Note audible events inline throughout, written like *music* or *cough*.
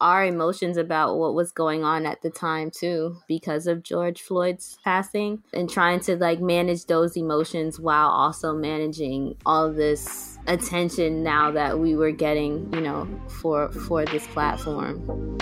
our emotions about what was going on at the time too because of George Floyd's passing and trying to like manage those emotions while also managing all this attention now that we were getting, you know, for for this platform.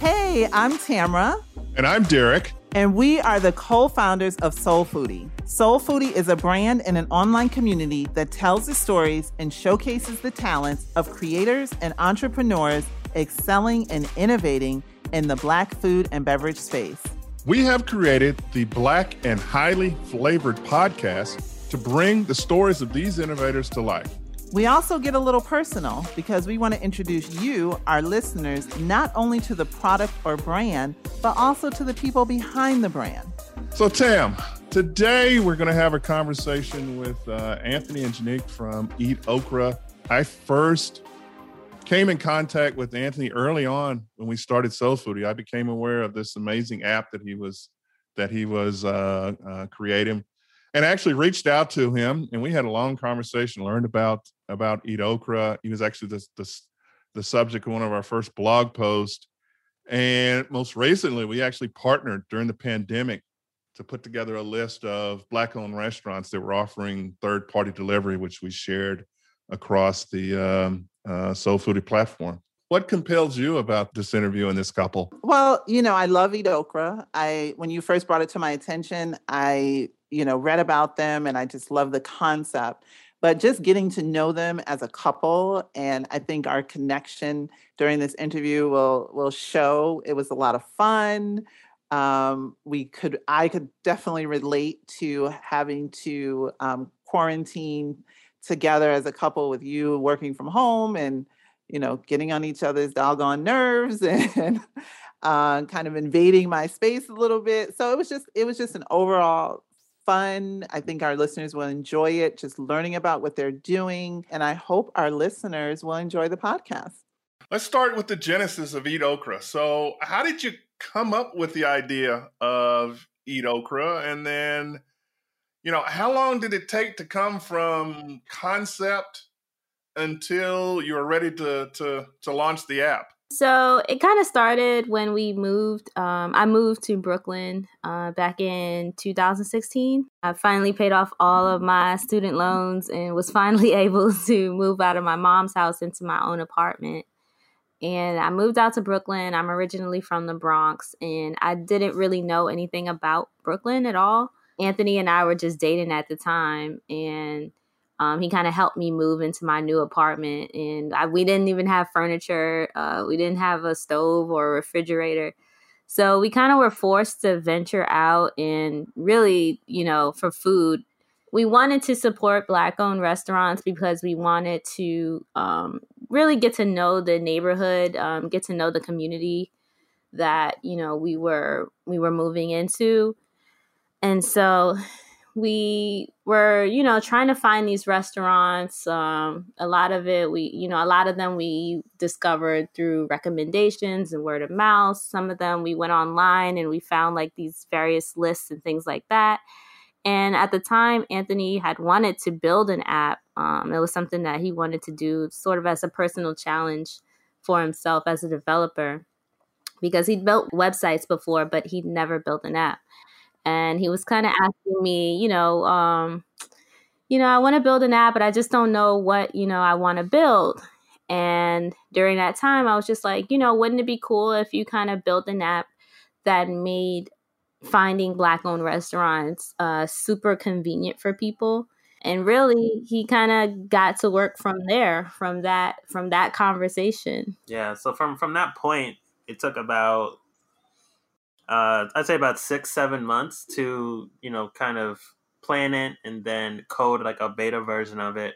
Hey, I'm Tamara. And I'm Derek. And we are the co founders of SoulPhoodie. Soul Foodie is a brand and an online community that tells the stories and showcases the talents of creators and entrepreneurs excelling and innovating in the Black food and beverage space. We have created the Black and Highly Flavored podcast to bring the stories of these innovators to life. We also get a little personal because we want to introduce you, our listeners, not only to the product or brand, but also to the people behind the brand. So, Tam, today we're going to have a conversation with uh, Anthony and Janique from Eat Okra. I first came in contact with Anthony early on when we started SoulPhoodie. I became aware of this amazing app that he was that he was uh, uh, creating and actually reached out to him and we had a long conversation learned about about EatOkra he was actually the, the, the subject of one of our first blog posts and most recently we actually partnered during the pandemic to put together a list of black owned restaurants that were offering third party delivery which we shared across the um, uh, SoulPhoodie platform what compels you about this interview and this couple? Well, you know, I love EatOkra. I when you first brought it to my attention, I you know, read about them and I just love the concept. But just getting to know them as a couple, and I think our connection during this interview will will show it was a lot of fun. Um, we could, I could definitely relate to having to um, quarantine together as a couple with you working from home and you know getting on each other's doggone nerves *laughs* and uh, kind of invading my space a little bit. So it was just it was just an overall fun. I think our listeners will enjoy it, just learning about what they're doing. And I hope our listeners will enjoy the podcast. Let's start with the genesis of EatOkra. So, how did you come up with the idea of EatOkra? And then, you know, how long did it take to come from concept until you were ready to to to launch the app? So it kind of started when we moved. Um, I moved to Brooklyn uh, back in 2016. I finally paid off all of my student loans and was *laughs* finally able to move out of my mom's house into my own apartment. And I moved out to Brooklyn. I'm originally from the Bronx, and I didn't really know anything about Brooklyn at all. Anthony and I were just dating at the time, and um, he kind of helped me move into my new apartment, and I, we didn't even have furniture. Uh, we didn't have a stove or a refrigerator. So we kind of were forced to venture out and really, you know, for food. We wanted to support Black owned restaurants because we wanted to um, really get to know the neighborhood, um, get to know the community that, you know, we were we were moving into. And so we were, you know, trying to find these restaurants. Um, a lot of it, we, you know, a lot of them we discovered through recommendations and word of mouth. Some of them we went online and we found like these various lists and things like that. And at the time, Anthony had wanted to build an app. Um, it was something that he wanted to do sort of as a personal challenge for himself as a developer because he'd built websites before, but he'd never built an app and he was kind of asking me, you know, um, you know, I want to build an app, but I just don't know what, you know, I want to build. And during that time, I was just like, you know, wouldn't it be cool if you kind of built an app that made finding black owned restaurants uh, super convenient for people and really he kind of got to work from there from that from that conversation yeah so from from that point it took about uh i'd say about six seven months to you know kind of plan it and then code like a beta version of it.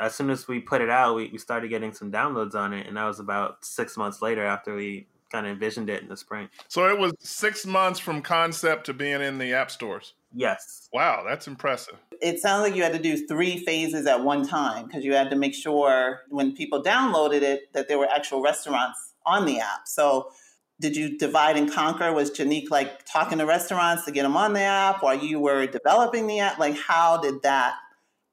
As soon as we put it out we, we started getting some downloads on it and that was about six months later after we kind of envisioned it in the spring. So it was six months from concept to being in the app stores? Yes. Wow that's impressive. It sounds like you had to do three phases at one time because you had to make sure when people downloaded it that there were actual restaurants on the app. So did you divide and conquer? Was Janique like talking to restaurants to get them on the app while you were developing the app? Like how did that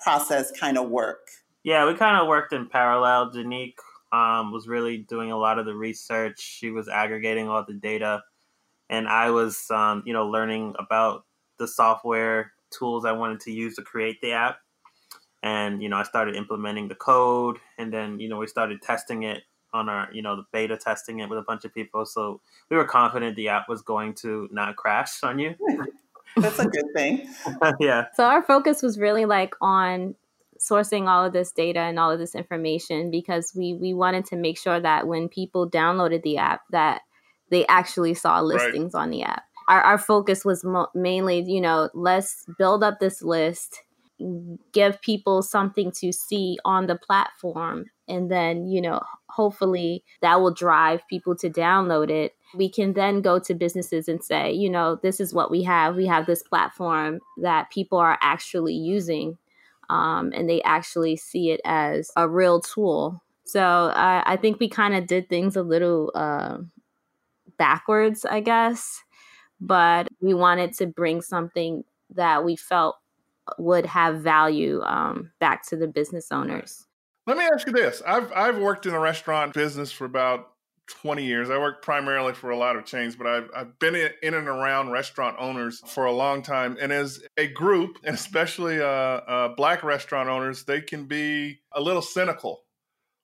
process kind of work? Yeah, we kind of worked in parallel. Janique um, was really doing a lot of the research. She was aggregating all the data, and I was, um, you know, learning about the software tools I wanted to use to create the app. And, you know, I started implementing the code and then, you know, we started testing it on our, you know, the beta testing it with a bunch of people. So we were confident the app was going to not crash on you. *laughs* That's a good thing. *laughs* yeah. So our focus was really like on sourcing all of this data and all of this information because we we wanted to make sure that when people downloaded the app that they actually saw listings right. on the app our, our focus was mo- mainly, you know, let's build up this list, give people something to see on the platform, and then, you know, hopefully that will drive people to download it. We can then go to businesses and say, you know, this is what we have. We have this platform that people are actually using, um, and they actually see it as a real tool. So I, I think we kind of did things a little uh, backwards, I guess but we wanted to bring something that we felt would have value um, back to the business owners. Let me ask you this: I've I've worked in the restaurant business for about 20 years. I worked primarily for a lot of chains, but I've, I've been in, and around restaurant owners for a long time. And as a group, and especially uh, uh, black restaurant owners, they can be a little cynical.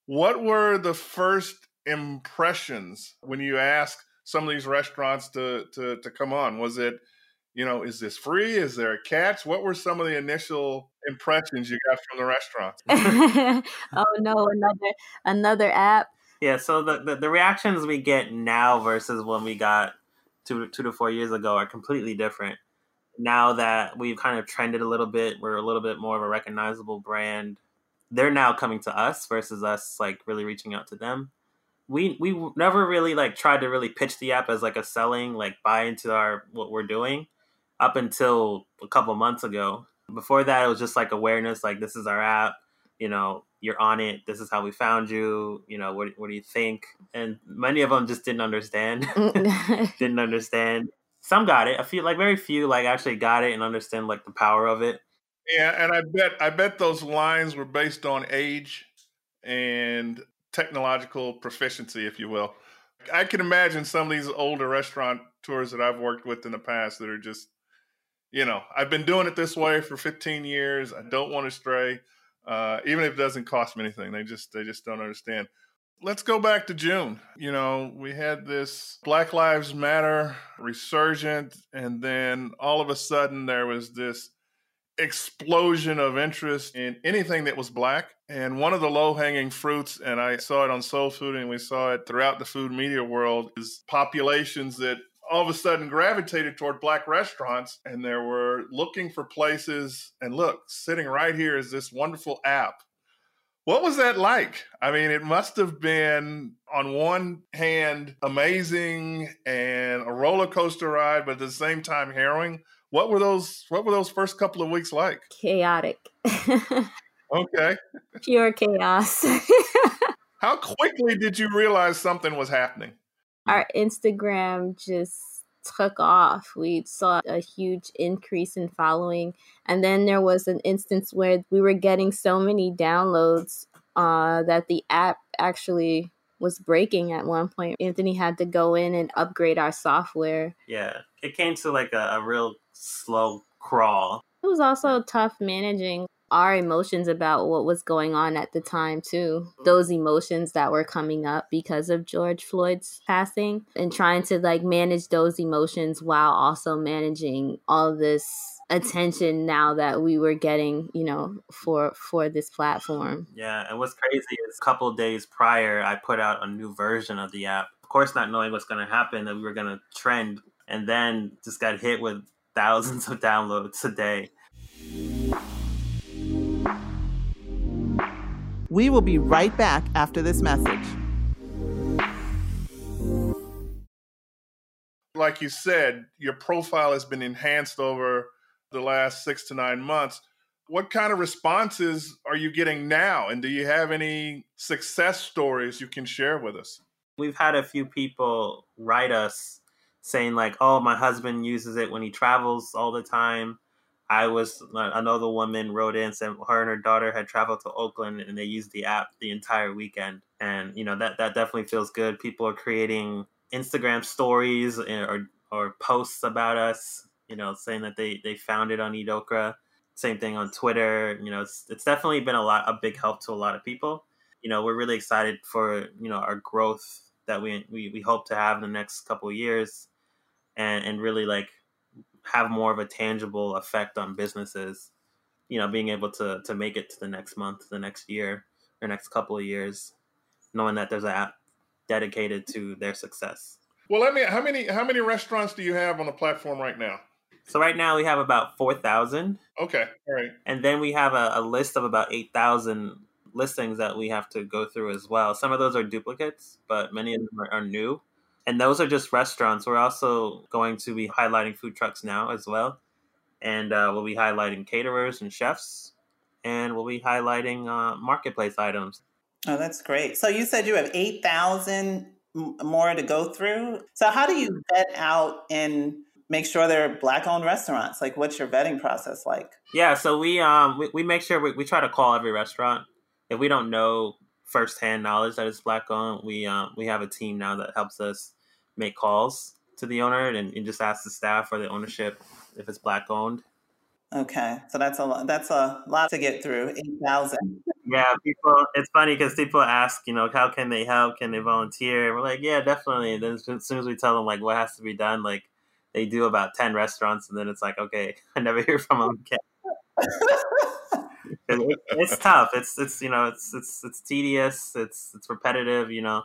What were the first impressions when you asked some of these restaurants to to to come on? Was it, you know, is this free? Is there a catch? What were some of the initial impressions you got from the restaurants? *laughs* oh no, another another app. Yeah, so the, the, the reactions we get now versus when we got two two to four years ago are completely different. Now that we've kind of trended a little bit, we're a little bit more of a recognizable brand. They're now coming to us versus us like really reaching out to them we we never really like tried to really pitch the app as like a selling like buy into our what we're doing up until a couple months ago. Before that it was just like awareness like this is our app you know you're on it this is how we found you you know what, what do you think? And many of them just didn't understand. *laughs* Mm. *laughs* Didn't understand. Some got it A few, like very few like actually got it and understand like the power of it. Yeah and i bet i bet those lines were based on age and technological proficiency, if you will. I can imagine some of these older restaurant tours that I've worked with in the past that are just, you know, I've been doing it this way for 15 years. I don't want to stray, uh, even if it doesn't cost me anything. They just they just don't understand. Let's go back to June. You know, we had this Black Lives Matter resurgent, and then all of a sudden there was this explosion of interest in anything that was black. And one of the low hanging fruits, and I saw it on Soul Food and we saw it throughout the food media world, is populations that all of a sudden gravitated toward black restaurants and they were looking for places. And look, sitting right here is this wonderful app. What was that like? I mean, it must have been, on one hand, amazing and a roller coaster ride, but at the same time, harrowing what were those what were those first couple of weeks like? Chaotic. *laughs* okay. Pure chaos. *laughs* How quickly did you realize something was happening? Our Instagram just took off. We saw a huge increase in following. And then there was an instance where we were getting so many downloads uh, that the app actually was breaking at one point. Anthony had to go in and upgrade our software. Yeah, it came to like a, a real slow crawl. It was also tough managing our emotions about what was going on at the time too. Those emotions that were coming up because of george floyd's passing and trying to like manage those emotions while also managing all this attention now that we were getting you know for for this platform. Yeah and what's crazy is a couple days prior i put out a new version of the app of course not knowing what's going to happen that we were going to trend and then just got hit with thousands of downloads a day we will be right back after this message like you said your profile has been enhanced over the last six to nine months. What kind of responses are you getting now? And do you have any success stories you can share with us? We've had a few people write us saying, like, oh, my husband uses it when he travels all the time. I was uh, another woman wrote in said her and her daughter had traveled to Oakland and they used the app the entire weekend, and you know that that definitely feels good. People are creating Instagram stories or or posts about us you know, saying that they they found it on EatOkra. Same thing on Twitter. You know, it's it's definitely been a lot a big help to a lot of people. You know, we're really excited for you know our growth that we we, we hope to have in the next couple years, and and really like have more of a tangible effect on businesses. You know, being able to to make it to the next month, the next year, the next couple of years, knowing that there's an app dedicated to their success. Well, let me. How many how many restaurants do you have on the platform right now? So right now we have about four thousand. Okay, all right. And then we have a, a list of about eight thousand listings that we have to go through as well. Some of those are duplicates, but many of them are, are new. And those are just restaurants. We're also going to be highlighting food trucks now as well, and uh, we'll be highlighting caterers and chefs, and we'll be highlighting uh, marketplace items. Oh, that's great. So you said you have eight thousand more to go through. So how do you vet out and make sure they're black owned restaurants like what's your vetting process like yeah so we um we, we make sure we, we try to call every restaurant if we don't know firsthand knowledge that it's black owned we um we have a team now that helps us make calls to the owner and, and just ask the staff or the ownership if it's black owned. Okay so that's a lot that's a lot to get through 8000 yeah people it's funny because people ask you know how can they help? Can they volunteer? And we're like yeah definitely. And then as soon as we tell them like what has to be done like they do about 10 restaurants and then it's like okay *laughs* i never hear from them again. *laughs* It's tough. It's it's you know it's it's it's tedious. It's it's repetitive you know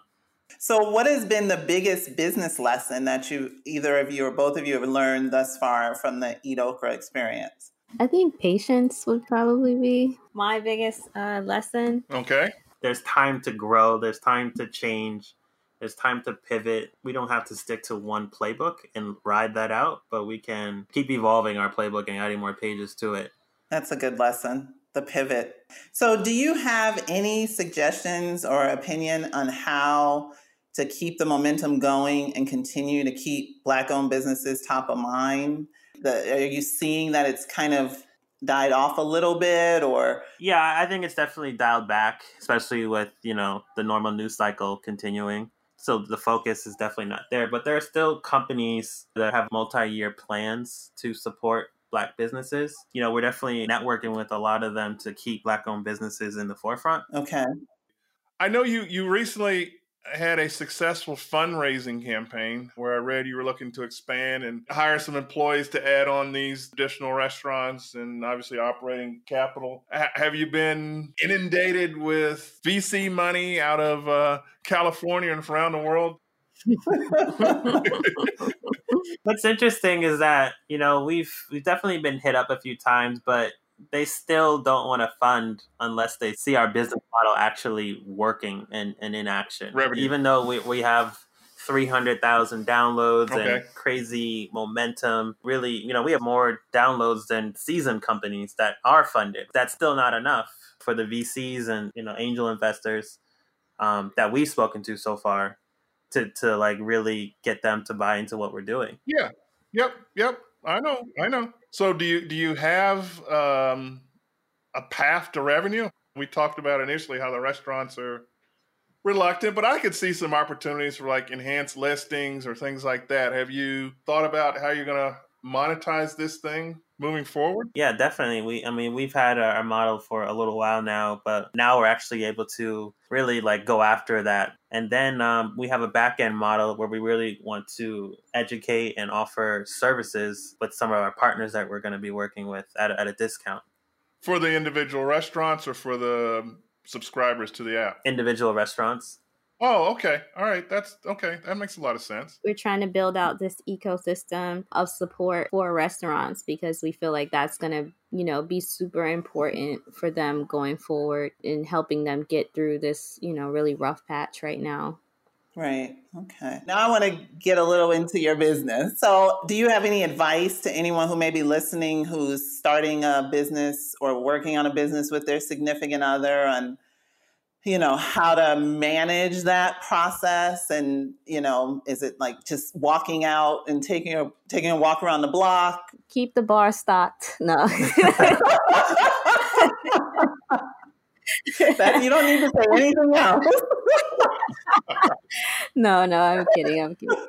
so what has been the biggest business lesson that you either of you or both of you have learned thus far from the EatOkra experience i think patience would probably be my biggest uh, lesson okay there's time to grow there's time to change there's time to pivot. We don't have to stick to one playbook and ride that out, but we can keep evolving our playbook and adding more pages to it. That's a good lesson. The pivot. So, do you have any suggestions or opinion on how to keep the momentum going and continue to keep Black owned businesses top of mind? The, are you seeing that it's kind of died off a little bit or yeah i think it's definitely dialed back especially with you know the normal news cycle continuing so the focus is definitely not there. But there are still companies that have multi-year plans to support black businesses. You know, we're definitely networking with a lot of them to keep black-owned businesses in the forefront. Okay. I know you you recently had a successful fundraising campaign where I read you were looking to expand and hire some employees to add on these additional restaurants and obviously operating capital. H- have you been inundated with VC money out of uh, California and around the world? *laughs* What's interesting is that you know we've we've definitely been hit up a few times, but they still don't want to fund unless they see our business model actually working and, and in action. Revenue. Even though we, we have 300,000 downloads Okay. and crazy momentum, really, you know, we have more downloads than seasoned companies that are funded. That's still not enough for the VCs and, you know, angel investors um, that we've spoken to so far to, to like really get them to buy into what we're doing. Yeah. Yep. Yep. I know. I know. So do you do you have um, a path to revenue? We talked about initially how the restaurants are reluctant, but I could see some opportunities for like enhanced listings or things like that. Have you thought about how you're to monetize this thing moving forward? Yeah, definitely. We, I mean, we've had our, our model for a little while now, but now we're actually able to really like go after that. And then um, we have a back end model where we really want to educate and offer services with some of our partners that we're going to be working with at a, at a discount. For the individual restaurants or for the subscribers to the app? Individual restaurants. Oh, okay. All right. That's okay. That makes a lot of sense. We're trying to build out this ecosystem of support for restaurants because we feel like that's going to, you know, be super important for them going forward in helping them get through this, you know, really rough patch right now. Right. Okay. Now I want to get a little into your business. So, do you have any advice to anyone who may be listening who's starting a business or working on a business with their significant other on you know how to manage that process and you know is it like just walking out and taking a taking a walk around the block? Keep the bar stocked. *laughs* No. *laughs* That, you don't need to say anything else. *laughs* No no i'm kidding i'm kidding.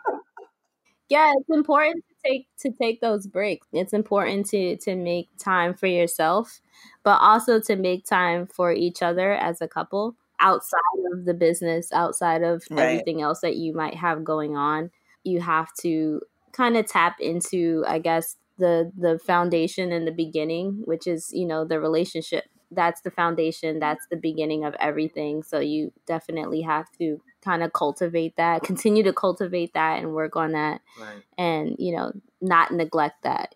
Yeah it's important to take to take those breaks. It's important to to make time for yourself but also to make time for each other as a couple outside of the business, outside of right. everything else that you might have going on. You have to kind of tap into, I guess, the the foundation in the beginning, which is, you know, the relationship. That's the foundation, that's the beginning of everything. So you definitely have to kind of cultivate that, *laughs* continue to cultivate that and work on that. Right. And, you know, not neglect that.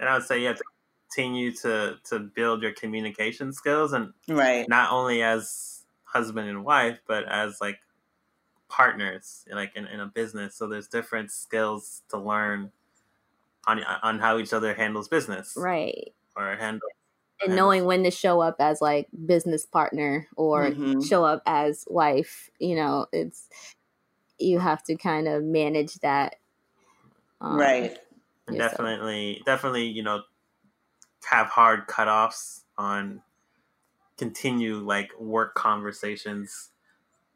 And I would say you have to continue to to build your communication skills and right not only as husband and wife, but as like partners, like in, in a business. So there's different skills to learn on on how each other handles business, right? Or handle and knowing when to show up as like business partner or mm-hmm. show up as wife. You know, it's you have to kind of manage that, um, right? Definitely, definitely, you know, have hard cutoffs on continue like work conversations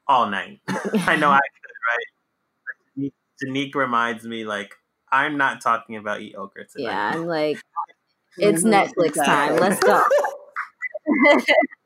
all night. *laughs* I know I *laughs* could, right? Janique reminds me like I'm not talking about EatOkra tonight. Yeah, I'm like *laughs* it's Netflix time. Let's go.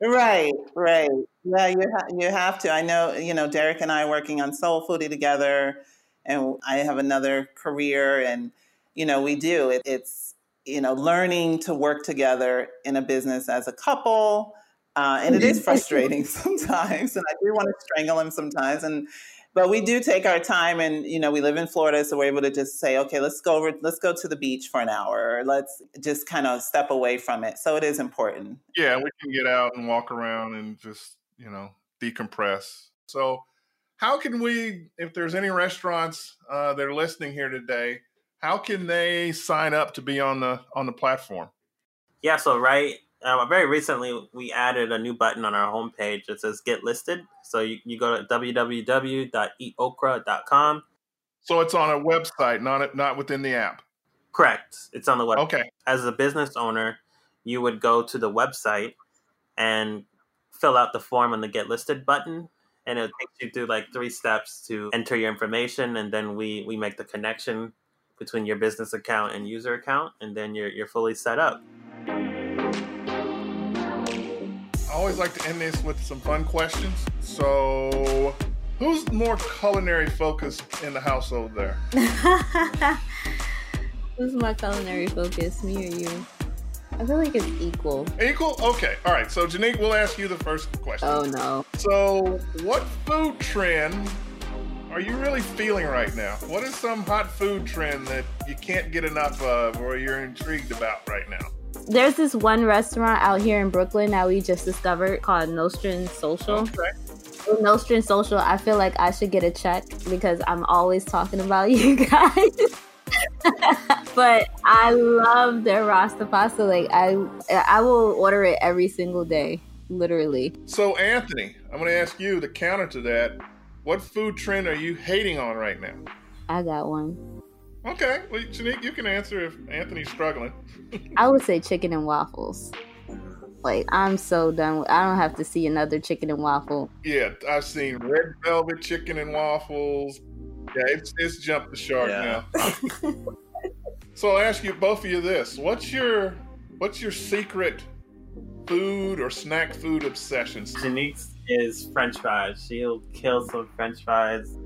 right, right. Yeah, you ha- you have to. I know. You know, Derek and I are working on SoulPhoodie together, and I have another career, and you know, we do. It, it's you know, learning to work together in a business as a couple, uh, and it is frustrating *laughs* sometimes, and I do want to strangle him sometimes. And but we do take our time, and you know, we live in Florida, so we're able to just say, okay, let's go over, let's go to the beach for an hour, or let's just kind of step away from it. So it is important. Yeah, we can get out and walk around and just you know decompress. So, how can we, if there's any restaurants uh, that are listening here today, how can they sign up to be on the on the platform? Yeah, so right uh, very recently we added a new button on our homepage that says get listed. So you, you go to www.eatokra.com so it's on a website not not within the app? Correct. It's on the website. okay. As a business owner you would go to the website and fill out the form on the get listed button and it takes you through like three steps to enter your information and then we we make the connection between your business account and user account and then you're you're fully set up always like to end this with some fun questions. So, who's more culinary focused in the household there? *laughs* who's more culinary focused, me or you? I feel like it's equal. Equal? Okay. All right. So, Janique, we'll ask you the first question. Oh, no. So, what food trend are you really feeling right now? What is some hot food trend that you can't get enough of or you're intrigued about right now? There's this one restaurant out here in Brooklyn that we just discovered called Nostrand Social. Okay. Nostrand Social, I feel like I should get a check because I'm always talking about *laughs* you guys. *laughs* but I love their Rasta pasta. Like I, I will order it every single day, literally. So Anthony, I'm going to ask you the counter to that. What food trend are you hating on right now? I got one. Okay, well, Janique, you can answer if Anthony's struggling. I would say chicken and waffles. Like I'm so done. With, I don't have to see another chicken and waffle. Yeah, I've seen red velvet chicken and waffles. Yeah, it's it's jumped the shark yeah. now. So I'll ask you both of you this: What's your what's your secret food or snack food obsessions? Janique's is French fries. She'll kill some French fries.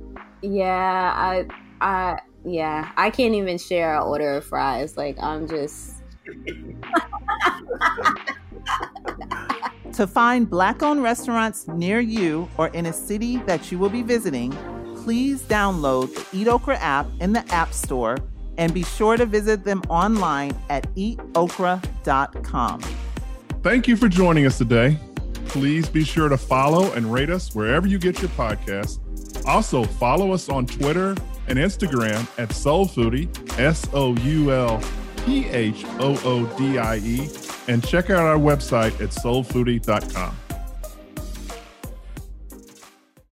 Yeah, I, I, yeah, I can't even share an order of fries. Like I'm just. *laughs* To find Black owned restaurants near you or in a city that you will be visiting, please download the EatOkra app in the App Store and be sure to visit them online at eatokra.com. Thank you for joining us today. Please be sure to follow and rate us wherever you get your podcasts. Also, follow us on Twitter and Instagram at SoulPhoodie, S O U L P H O O D I E, and check out our website at soulphoodie.com.